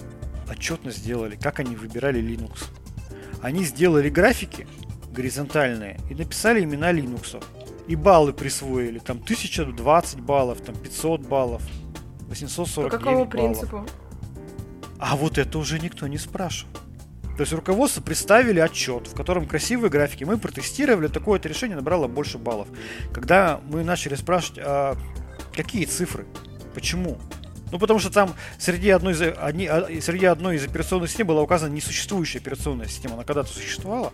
отчетность сделали, как они выбирали Linux. Они сделали графики, горизонтальные и написали имена Linux. И баллы присвоили. Там 1020 баллов, там 500 баллов, 849 По какому баллов. принципу? А вот это уже никто не спрашивал. То есть руководство представили отчет, в котором красивые графики. Мы протестировали, такое-то решение набрало больше баллов. Когда мы начали спрашивать, а какие цифры, почему? Ну, потому что там среди одной из, одни, а, среди одной из операционных систем была указана несуществующая операционная система. Она когда-то существовала,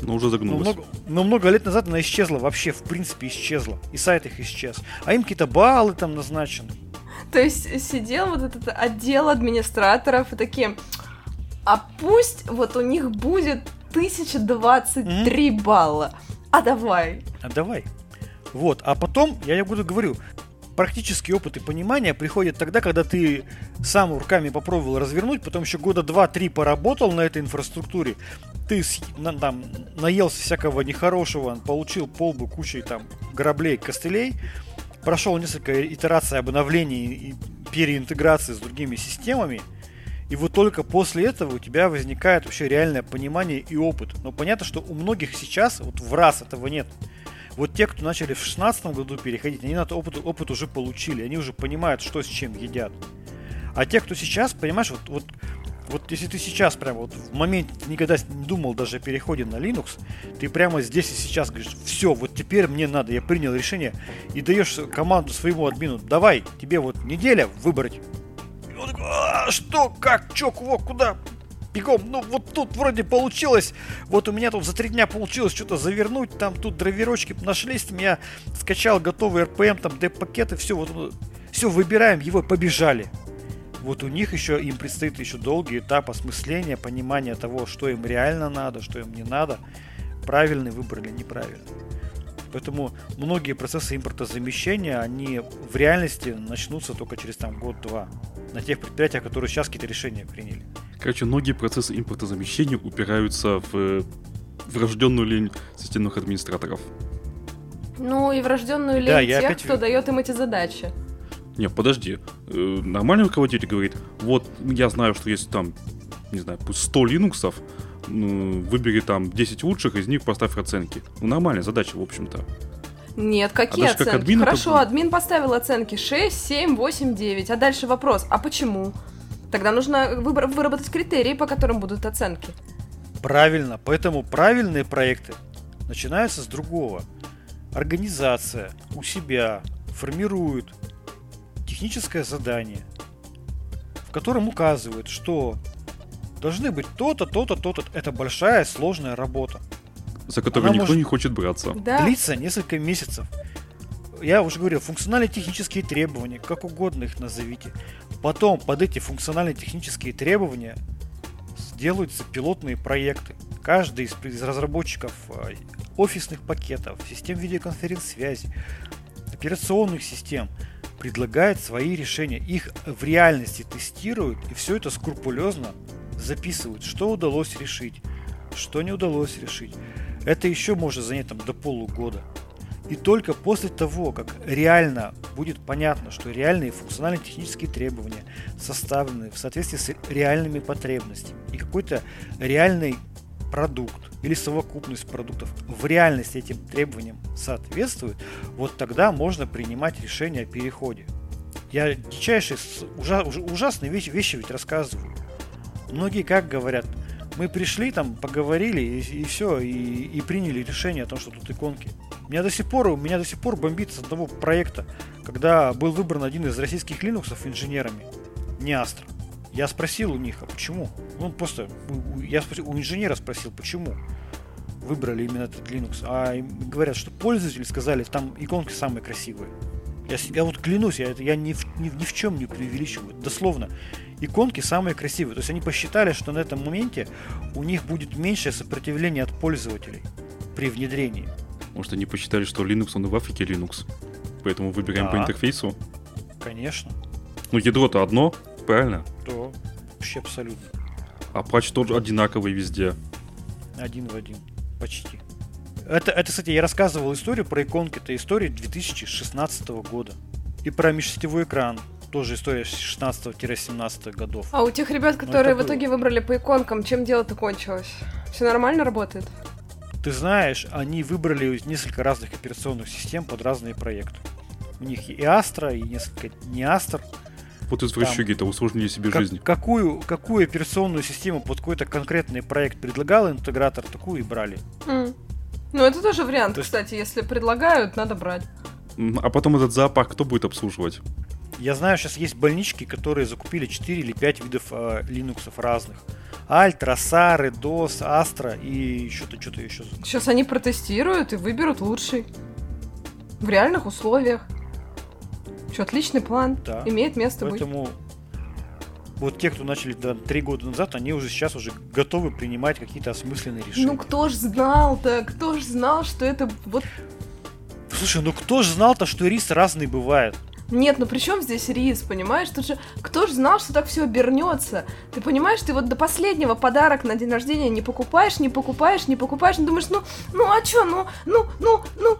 Но уже но загнулась. много, но много лет назад она исчезла, вообще, в принципе, исчезла. И сайт их исчез. А им какие-то баллы там назначены. То есть сидел вот этот отдел администраторов и такие, а пусть вот у них будет 1023 балла. А давай. А давай. Вот, а потом, я буду говорю, практический опыт и понимание приходит тогда, когда ты сам руками попробовал развернуть, потом еще года два-три поработал на этой инфраструктуре, ты на- там наелся всякого нехорошего, получил полбу кучей там граблей, костылей, прошел несколько итераций обновлений и переинтеграции с другими системами, и вот только после этого у тебя возникает вообще реальное понимание и опыт. Но понятно, что у многих сейчас вот в раз этого нет. Вот те, кто начали в 16 году переходить, они на этот опыт, опыт уже получили, они уже понимают, что с чем едят. А те, кто сейчас, понимаешь, вот, вот, вот если ты сейчас прямо вот в моменте ты никогда не думал даже о переходе на Linux, ты прямо здесь и сейчас говоришь, все, вот теперь мне надо, я принял решение, и даешь команду своему админу, давай, тебе вот неделя выбрать. И он такой, «А, что, как, чё, кого, куда? Бегом, ну вот тут вроде получилось, вот у меня тут за три дня получилось что-то завернуть, там тут драйверочки нашлись, там я скачал готовый RPM, там деп-пакеты, все, вот, все, выбираем его, побежали. Вот у них еще, им предстоит еще долгий этап осмысления, понимания того, что им реально надо, что им не надо, правильный выбор или неправильный. Поэтому многие процессы импортозамещения, они в реальности начнутся только через там год-два на тех предприятиях, которые сейчас какие-то решения приняли. Короче, многие процессы импортозамещения упираются в э, врожденную лень системных администраторов. Ну и врожденную лень Да, я тех, опять кто дает им эти задачи. Не, подожди. Э, Нормальный руководитель говорит, вот я знаю, что есть там, не знаю, пусть 100 линуксов, ну, выбери там 10 лучших, из них поставь оценки. Ну, нормальная задача, в общем-то. Нет, какие даже как оценки? админ это Хорошо, будет. админ поставил оценки 6, 7, 8, 9. А дальше вопрос, а почему? Тогда нужно выбор- выработать критерии, по которым будут оценки. Правильно, поэтому правильные проекты начинаются с другого. Организация у себя формирует техническое задание, в котором указывает, что должны быть то-то, то-то, то-то. Это большая сложная работа. За которую Она никто не хочет браться. Да. Длится несколько месяцев. Я уже говорил, функционально-технические требования, как угодно их назовите. Потом под эти функционально-технические требования сделаются пилотные проекты. Каждый из, из разработчиков а, офисных пакетов, систем видеоконференц-связи, операционных систем предлагает свои решения. Их в реальности тестируют и все это скрупулезно записывают, что удалось решить, что не удалось решить. Это еще может занять там до полугода. И только после того, как реально будет понятно, что реальные функционально-технические требования составлены в соответствии с реальными потребностями и какой-то реальный продукт или совокупность продуктов в реальности этим требованиям соответствует, вот тогда можно принимать решение о переходе. Я дичайшие, ужа- уж- ужасные вещи, вещи ведь рассказываю. Многие как говорят, мы пришли там, поговорили и, все, и, и приняли решение о том, что тут иконки. Меня до сих пор, меня до сих пор бомбит с одного проекта, когда был выбран один из российских линуксов инженерами, не Астра. Я спросил у них, а почему? Ну, просто, я спросил, у инженера спросил, почему выбрали именно этот Linux. А говорят, что пользователи сказали, там иконки самые красивые. Я, я вот клянусь, я, я ни, в, ни, ни в чем не преувеличиваю. Дословно. Иконки самые красивые. То есть они посчитали, что на этом моменте у них будет меньшее сопротивление от пользователей при внедрении. Может, они посчитали, что Linux, он и в Африке Linux. Поэтому выбираем по Да. интерфейсу. Конечно. Ну, ядро-то одно, правильно? То вообще абсолютно. А патч тоже одинаковый везде. Один в один. Почти. Это, это, кстати, я рассказывал историю про иконки. Это история 2016 года. И про межсетевой экран. Тоже история с 16-17 годов. А у тех ребят, Ну, которые в было. итоге выбрали по иконкам, чем дело-то кончилось? Все нормально работает? Ты знаешь, они выбрали несколько разных операционных систем под разные проекты. У них и Astra, и несколько не Astra. Вот извращуги-то усложнили себе Как- жизнь. какую, какую операционную систему под какой-то конкретный проект предлагал интегратор, такую и брали. М. Ну, это тоже вариант, То есть- кстати. Если предлагают, надо брать. А потом этот зоопарк кто будет обслуживать? Я знаю, сейчас есть больнички, которые закупили 4 или 5 видов э, линуксов разных. Альтра, Сары, DOS, Astra и что-то, что-то еще. Сейчас они протестируют и выберут лучший. В реальных условиях. Что, отличный план. Да. Имеет место быть. Поэтому вот те, кто начали да, 3 года назад, они уже сейчас уже готовы принимать какие-то осмысленные решения. Ну кто ж знал-то? Кто ж знал, что это вот... Слушай, ну кто же знал-то, что рис разный бывает? Нет, ну при чем здесь рис, понимаешь? Тут же кто ж знал, что так все обернется? Ты понимаешь, ты вот до последнего подарок на день рождения не покупаешь, не покупаешь, не покупаешь, ну думаешь, ну, ну а чё, ну, ну, ну, ну,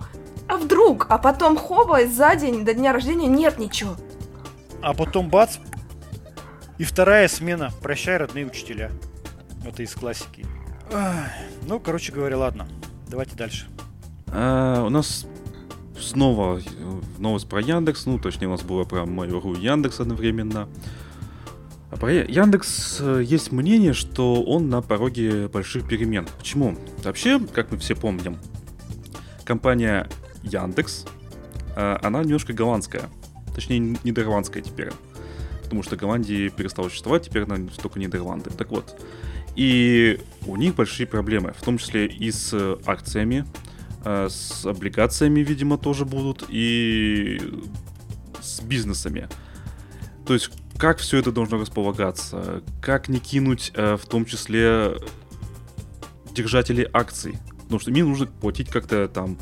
а вдруг? А потом хоба, и за день до дня рождения нет ничего. А потом бац, и вторая смена. Прощай, родные учителя. Это из классики. Ну, короче говоря, ладно. Давайте дальше. А, у нас снова новость про Яндекс, ну, точнее, у нас было про и Яндекс одновременно. А про Яндекс э, есть мнение, что он на пороге больших перемен. Почему? Вообще, как мы все помним, компания Яндекс, э, она немножко голландская. Точнее, нидерландская теперь. Потому что Голландия перестала существовать, теперь она только Нидерланды. Так вот. И у них большие проблемы, в том числе и с акциями, э, с облигациями, видимо, тоже будут, и с бизнесами. То есть, как все это должно располагаться, как не кинуть, э, в том числе, держателей акций. Потому что им нужно платить как-то там...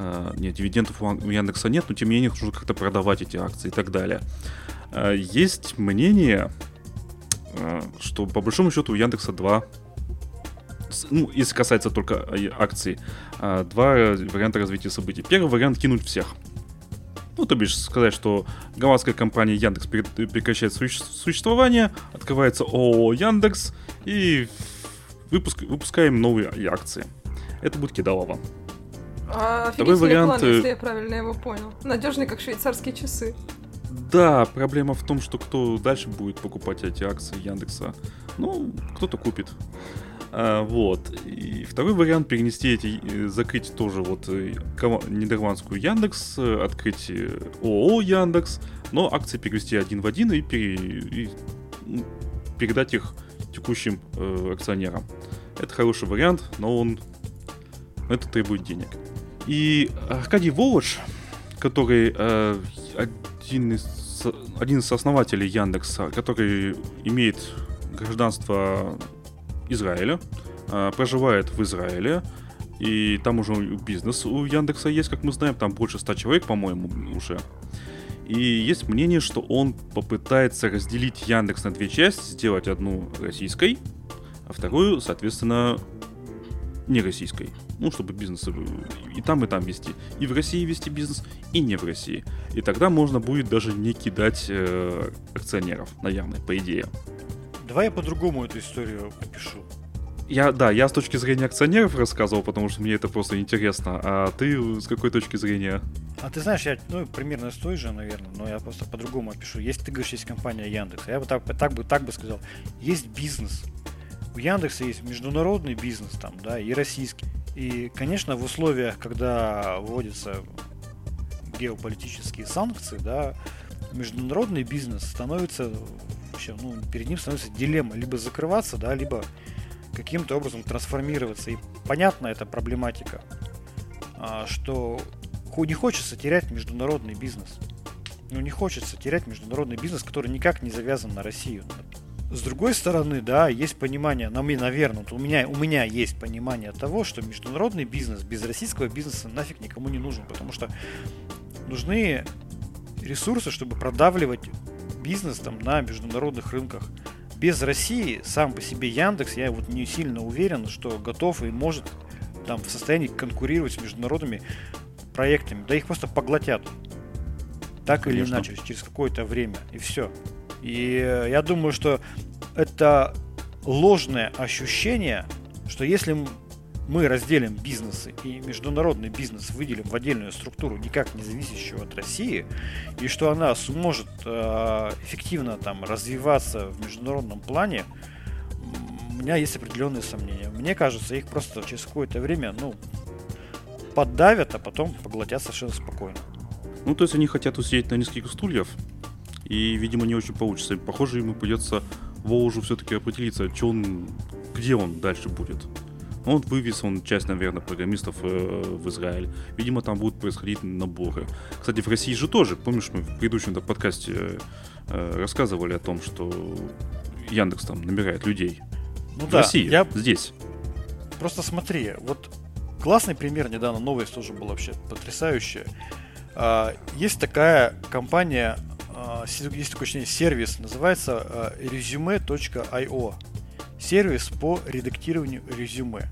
э, Нет, дивидендов у Яндекса нет, но тем не менее нужно как-то продавать эти акции и так далее. Э, Есть мнение, э, что по большому счету у Яндекса два ну, если касается только акций, а, два варианта развития событий. Первый вариант кинуть всех. Ну, то бишь сказать, что голландская компания Яндекс прекращает суще- существование, открывается ООО Яндекс и выпуск- выпускаем новые акции. Это будет кидалово. А, Второй вариант, план, если я правильно его понял. Надежный, как швейцарские часы. Да, проблема в том, что кто дальше будет покупать эти акции Яндекса. Ну, кто-то купит. А, вот. И второй вариант перенести эти, э, закрыть тоже вот э, нидерландскую Яндекс, э, открыть ООО Яндекс, но акции перевести один в один и, пере- и, передать их текущим э, акционерам. Это хороший вариант, но он это требует денег. И Аркадий Волош, который э, один из, один из основателей Яндекса, который имеет гражданство Израиля, э, проживает в Израиле, и там уже бизнес у Яндекса есть, как мы знаем, там больше 100 человек, по-моему, уже. И есть мнение, что он попытается разделить Яндекс на две части, сделать одну российской, а вторую, соответственно, не российской. Ну, чтобы бизнес э, и там, и там вести. И в России вести бизнес, и не в России. И тогда можно будет даже не кидать э, акционеров, наверное, по идее. Давай я по-другому эту историю опишу. Я, да, я с точки зрения акционеров рассказывал, потому что мне это просто интересно. А ты с какой точки зрения? А ты знаешь, я ну, примерно с той же, наверное, но я просто по-другому опишу. Есть, ты говоришь, есть компания Яндекс. Я бы так, так, бы, так бы сказал. Есть бизнес. Яндекса есть международный бизнес там, да, и российский. И, конечно, в условиях, когда вводятся геополитические санкции, да, международный бизнес становится вообще, ну, перед ним становится дилемма либо закрываться, да, либо каким-то образом трансформироваться. И понятна эта проблематика, а, что не хочется терять международный бизнес. Ну, не хочется терять международный бизнес, который никак не завязан на Россию. С другой стороны, да, есть понимание, на мне, наверное, у меня, у меня есть понимание того, что международный бизнес без российского бизнеса нафиг никому не нужен, потому что нужны ресурсы, чтобы продавливать бизнес там на международных рынках. Без России сам по себе Яндекс, я вот не сильно уверен, что готов и может там в состоянии конкурировать с международными проектами. Да их просто поглотят. Так или Конечно. иначе, через какое-то время. И все. И э, я думаю, что это ложное ощущение, что если мы разделим бизнесы и международный бизнес выделим в отдельную структуру, никак не зависящую от России, и что она сможет э, эффективно там развиваться в международном плане, у меня есть определенные сомнения. Мне кажется, их просто через какое-то время, ну, поддавят, а потом поглотят совершенно спокойно. Ну, то есть они хотят усидеть на нескольких стульев, и, видимо, не очень получится. Похоже, ему придется Волжу все-таки определиться, что он, где он дальше будет. Он вывез он часть, наверное, программистов э, в Израиль. Видимо, там будут происходить наборы. Кстати, в России же тоже, помнишь, мы в предыдущем подкасте э, рассказывали о том, что Яндекс там набирает людей. Ну в да, России, я... здесь. Просто смотри, вот классный пример недавно, новость тоже была вообще потрясающая. А, есть такая компания, есть такой сервис, называется а, resume.io сервис по редактированию резюме.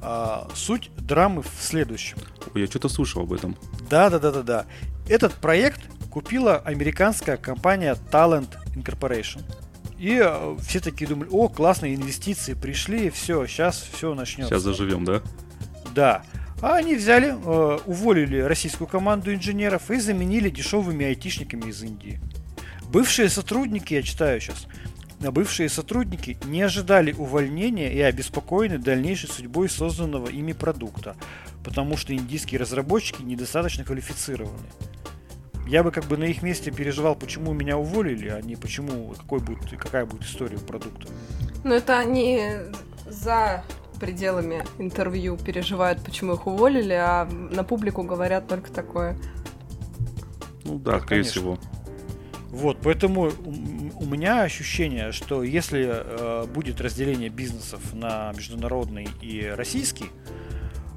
А, суть драмы в следующем. Ой, я что-то слышал об этом. Да, да, да, да, да. Этот проект купила американская компания Talent Incorporation. И все такие думали, о, классные инвестиции пришли, все, сейчас все начнется. Сейчас заживем, да? Да. А они взяли, э, уволили российскую команду инженеров и заменили дешевыми айтишниками из Индии. Бывшие сотрудники, я читаю сейчас, бывшие сотрудники не ожидали увольнения и обеспокоены дальнейшей судьбой созданного ими продукта, потому что индийские разработчики недостаточно квалифицированы. Я бы как бы на их месте переживал, почему меня уволили, а не почему, какой будет, какая будет история продукта. Но это они за пределами интервью переживают, почему их уволили, а на публику говорят только такое. Ну да, скорее всего. Вот, поэтому у меня ощущение, что если э, будет разделение бизнесов на международный и российский,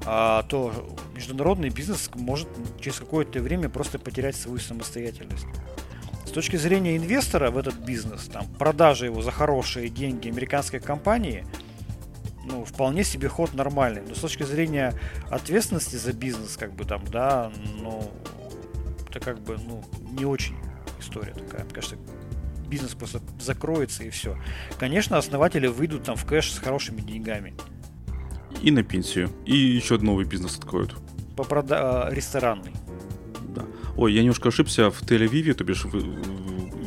э, то международный бизнес может через какое-то время просто потерять свою самостоятельность. С точки зрения инвестора в этот бизнес, там, продажа его за хорошие деньги американской компании, ну, вполне себе ход нормальный. Но с точки зрения ответственности за бизнес, как бы там, да, ну, это как бы, ну, не очень история такая. Мне кажется, бизнес просто закроется и все. Конечно, основатели выйдут там в кэш с хорошими деньгами. И на пенсию. И еще новый бизнес откроют. По прода... А, ресторанный. Да. Ой, я немножко ошибся. В Тель-Авиве, то бишь в,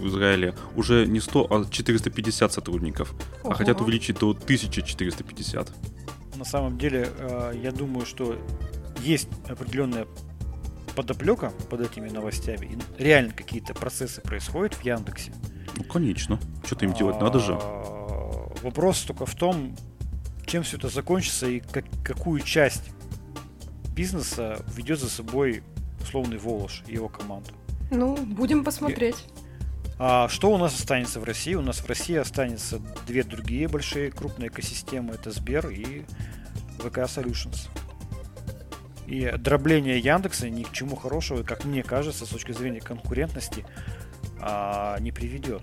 в Израиле, уже не 100, а 450 сотрудников. А Ого. А хотят увеличить до 1450. На самом деле, а, я думаю, что есть определенная подоплека под этими новостями, и реально какие-то процессы происходят в Яндексе. Ну, конечно. Что-то им делать надо же. А, вопрос только в том, чем все это закончится и как, какую часть бизнеса ведет за собой условный Волош и его команду. Ну, будем посмотреть. А что у нас останется в России? У нас в России останется две другие большие крупные экосистемы. Это Сбер и ВК Solutions. И дробление Яндекса ни к чему хорошего, как мне кажется, с точки зрения конкурентности, а, не приведет.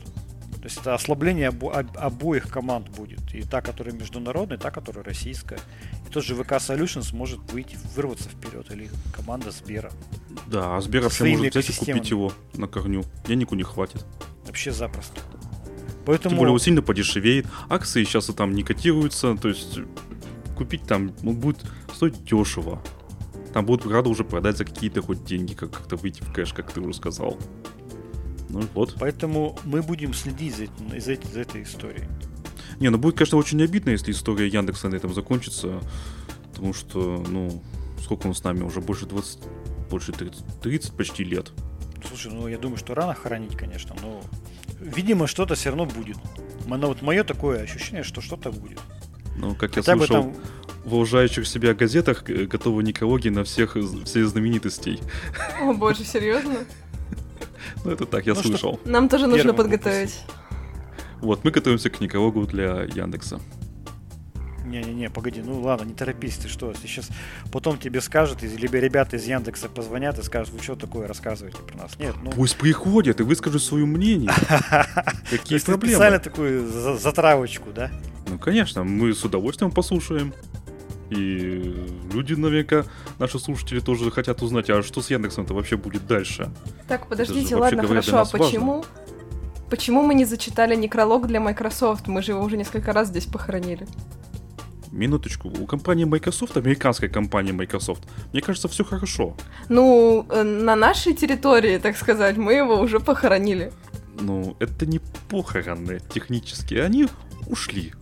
То есть это ослабление обо- обоих команд будет. И та, которая международная, и та, которая российская. И тот же ВК Solutions может выйти, вырваться вперед, или команда Сбера. Да, а Сбер вообще может взять и купить его на корню. Денег у них хватит. Вообще запросто. Поэтому... Тем более он сильно подешевеет. Акции сейчас и там не котируются. То есть купить там ну, будет стоить дешево. Там будут рады уже продать за какие-то хоть деньги, как- как-то выйти в кэш, как ты уже сказал. Ну вот. Поэтому мы будем следить за, за, за этой историей. Не, ну будет, конечно, очень обидно, если история Яндекса на этом закончится. Потому что, ну, сколько он с нами? Уже больше 20, больше 30, 30 почти лет. Слушай, ну я думаю, что рано хоронить, конечно, но видимо что-то все равно будет. Но вот мое такое ощущение, что что-то будет. Ну, как Хотя я слышал, там... в уважающих себя газетах э, готовы некрологи на всех, всех знаменитостей. О боже, серьезно? Ну, это так, я ну, слышал. Что? Нам тоже нужно подготовить. Вот, мы готовимся к некрологу для Яндекса. Не-не-не, погоди, ну ладно, не торопись, ты что, сейчас потом тебе скажут, либо ребята из Яндекса позвонят и скажут, вы что такое рассказываете про нас? Нет, ну... Пусть приходят и выскажут свое мнение. (laughs) Какие проблемы? Специально такую затравочку, да? Ну, конечно, мы с удовольствием послушаем. И люди, наверняка, наши слушатели тоже хотят узнать, а что с Яндексом-то вообще будет дальше. Так, подождите, ладно, говоря, хорошо, а почему? Важно. Почему мы не зачитали некролог для Microsoft? Мы же его уже несколько раз здесь похоронили. Минуточку, у компании Microsoft, американской компании Microsoft, мне кажется, все хорошо. Ну, э, на нашей территории, так сказать, мы его уже похоронили. Ну, это не похороны технически, они ушли,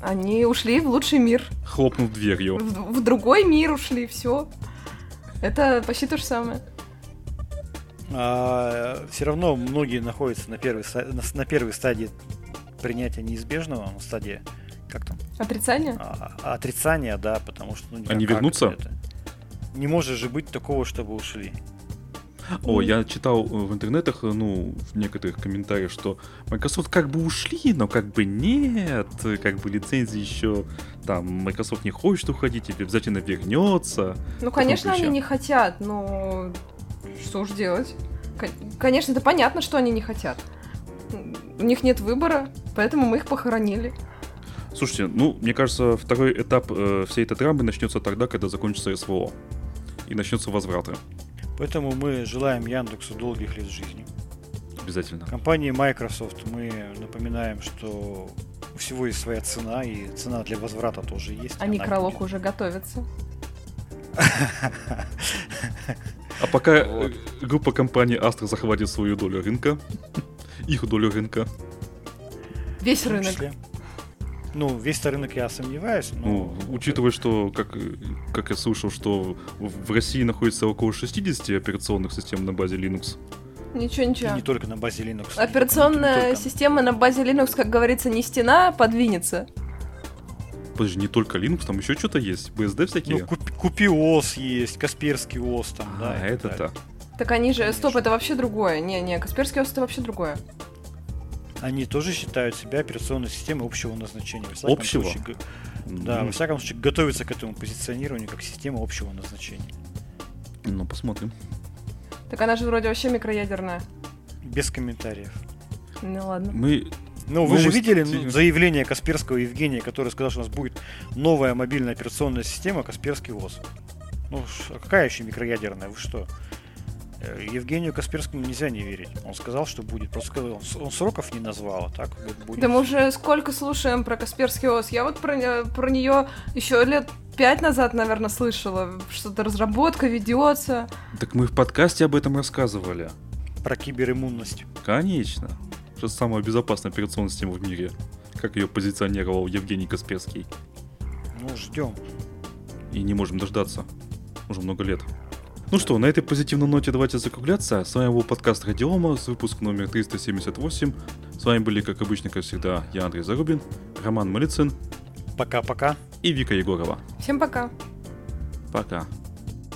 Они ушли в лучший мир. хлопнув дверью. В, в другой мир ушли, все. Это почти то же самое. все равно многие находятся на первой, на, на первой стадии принятия неизбежного, на стадии, как там, Отрицание? а- а- отрицания, да, потому что... Ну, Они как вернутся? это? Не может же быть такого, чтобы ушли. О, я читал э, в интернетах, э, ну, в некоторых комментариях, что Microsoft как бы ушли, но как бы нет, э, как бы лицензии еще, там, Microsoft не хочет уходить или обязательно вернется. Ну, конечно, они не хотят, но что уж делать? Кон- Конечно, это понятно, что они не хотят. У них нет выбора, поэтому мы их похоронили. Слушайте, ну, мне кажется, второй этап э, всей этой драмы начнется тогда, когда закончится СВО. И начнется возвраты. Поэтому мы желаем Яндексу долгих лет жизни. Обязательно. Компании Microsoft мы напоминаем, что у всего есть своя цена, и цена для возврата тоже есть. А некролог будет. уже готовится. А пока э, Вот. группа компаний Astra захватит свою долю рынка, (laughs) их долю рынка, Весь рынок. числе. Ну, весь рынок я сомневаюсь, но... Ну, учитывая, что, как, как я слышал, что в России находится около 60 операционных систем на базе Linux. Ничего, И ничего. не только на базе Linux. Операционная Не только. система на базе Linux, как говорится, не стена, а подвинется. Подожди, не только Linux, там еще что-то есть, BSD всякие. Ну, купи, купи ОС есть, Касперский ОС там, да. а, и так это-то. Так они же... Стоп, Конечно. это вообще другое. Не-не, Касперский ос это вообще другое. Они тоже считают себя операционной системой общего назначения. Во всяком Общего? случае, да, М, во всяком случае, готовятся к этому позиционированию как система общего назначения. Ну, посмотрим. Так она же вроде вообще микроядерная. Без комментариев. Ну ладно. Мы... Ну, вы же Новости. видели ну, заявление Касперского Евгения, который сказал, что у нас будет новая мобильная операционная система Касперский ВОЗ. Ну, а какая еще микроядерная? Вы что? Э, Евгению Касперскому нельзя не верить. Он сказал, что будет. Просто сказал, он, сроков не назвал, а так будет. Да мы уже сколько слушаем про Касперский ос. Я вот про, про нее еще лет пять назад, наверное, слышала. Что-то разработка ведется. Так мы в подкасте об этом рассказывали. Про кибериммунность. Конечно. Что самая безопасная операционная система в мире. Как ее позиционировал Евгений Касперский. Ну, ждем. И не можем дождаться. Уже много лет. Ну что, на этой позитивной ноте давайте закругляться. С вами был подкаст Радиома с выпуск номер 378. С вами были, как обычно, как всегда, я Андрей Зарубин, Роман Малицын Пока-пока. и Вика Егорова. Всем пока. Пока.